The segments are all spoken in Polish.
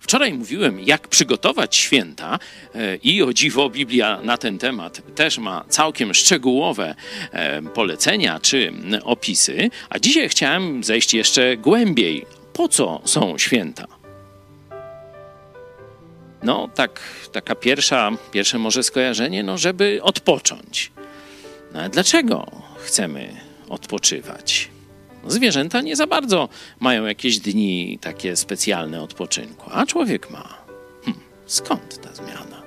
Wczoraj mówiłem, jak przygotować święta e, i o dziwo Biblia na ten temat też ma całkiem szczegółowe e, polecenia czy opisy, a dzisiaj chciałem zejść jeszcze głębiej. Po co są święta? No, tak, taka pierwsza, pierwsze może skojarzenie, no, żeby odpocząć. No, dlaczego chcemy odpoczywać? Zwierzęta nie za bardzo mają jakieś dni takie specjalne odpoczynku, a człowiek ma. Hm, skąd ta zmiana?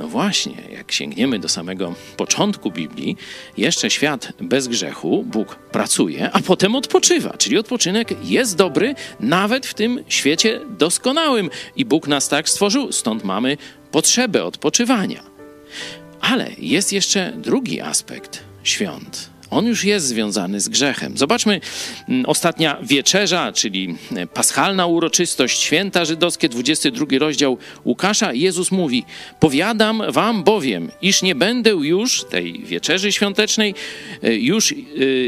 No właśnie, jak sięgniemy do samego początku Biblii, jeszcze świat bez grzechu, Bóg pracuje, a potem odpoczywa. Czyli odpoczynek jest dobry nawet w tym świecie doskonałym. I Bóg nas tak stworzył, stąd mamy potrzebę odpoczywania. Ale jest jeszcze drugi aspekt świąt on już jest związany z grzechem. Zobaczmy mm, ostatnia wieczerza, czyli e, paschalna uroczystość, święta żydowskie, 22 rozdział Łukasza. Jezus mówi: Powiadam wam bowiem, iż nie będę już tej wieczerzy świątecznej, e, już, e,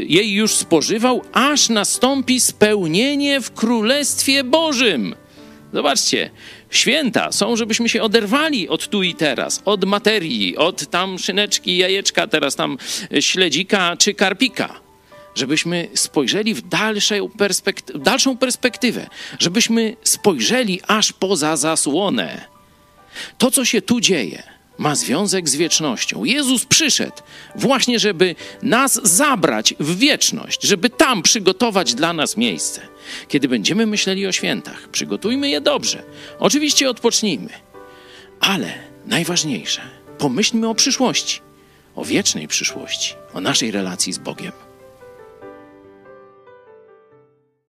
jej już spożywał, aż nastąpi spełnienie w Królestwie Bożym. Zobaczcie, święta są, żebyśmy się oderwali od tu i teraz, od materii, od tam szyneczki, jajeczka, teraz tam śledzika czy karpika. Żebyśmy spojrzeli w dalszą, dalszą perspektywę, żebyśmy spojrzeli aż poza zasłonę. To, co się tu dzieje, ma związek z wiecznością. Jezus przyszedł właśnie, żeby nas zabrać w wieczność, żeby tam przygotować dla nas miejsce. Kiedy będziemy myśleli o świętach, przygotujmy je dobrze. Oczywiście odpocznijmy, ale najważniejsze, pomyślmy o przyszłości, o wiecznej przyszłości, o naszej relacji z Bogiem.